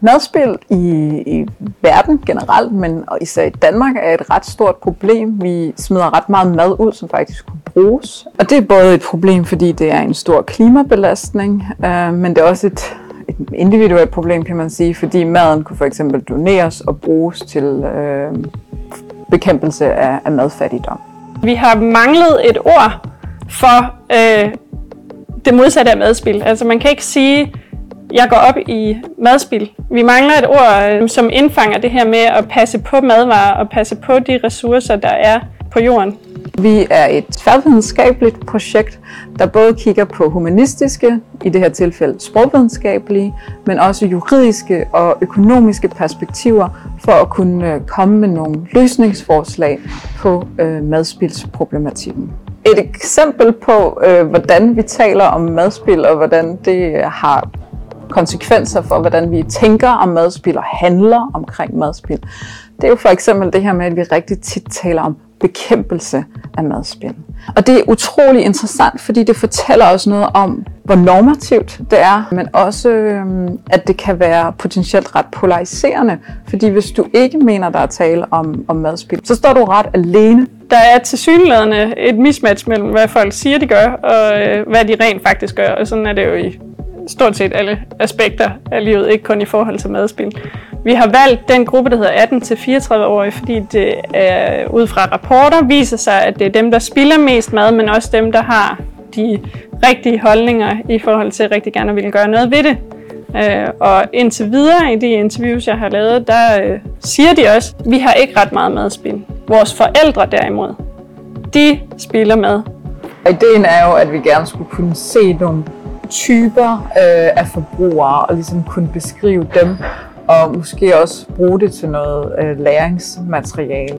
Madspil i, i verden generelt, men især i Danmark, er et ret stort problem. Vi smider ret meget mad ud, som faktisk kunne bruges. Og det er både et problem, fordi det er en stor klimabelastning, øh, men det er også et, et individuelt problem, kan man sige, fordi maden kunne for eksempel doneres og bruges til øh, bekæmpelse af, af madfattigdom. Vi har manglet et ord for øh, det modsatte af madspil. Altså man kan ikke sige, jeg går op i madspil. Vi mangler et ord, øhm, som indfanger det her med at passe på madvarer og passe på de ressourcer, der er på jorden. Vi er et tværvidenskabeligt projekt, der både kigger på humanistiske, i det her tilfælde sprogvidenskabelige, men også juridiske og økonomiske perspektiver for at kunne øh, komme med nogle løsningsforslag på øh, madspilsproblematikken. Et eksempel på, øh, hvordan vi taler om madspil og hvordan det øh, har konsekvenser for, hvordan vi tænker om madspil og handler omkring madspil. Det er jo for eksempel det her med, at vi rigtig tit taler om bekæmpelse af madspil. Og det er utrolig interessant, fordi det fortæller os noget om, hvor normativt det er, men også, øhm, at det kan være potentielt ret polariserende. Fordi hvis du ikke mener, der er tale om, om madspil, så står du ret alene. Der er tilsyneladende et mismatch mellem, hvad folk siger, de gør, og øh, hvad de rent faktisk gør. Og sådan er det jo i stort set alle aspekter af livet, ikke kun i forhold til madspil. Vi har valgt den gruppe, der hedder 18-34-årige, fordi det er, ud fra rapporter viser sig, at det er dem, der spilder mest mad, men også dem, der har de rigtige holdninger i forhold til at rigtig gerne vil gøre noget ved det. Øh, og indtil videre i de interviews, jeg har lavet, der øh, siger de også, at vi har ikke ret meget madspil. Vores forældre derimod, de spiller mad. Ideen er jo, at vi gerne skulle kunne se nogle typer øh, af forbrugere og ligesom kunne beskrive dem og måske også bruge det til noget øh, læringsmateriale.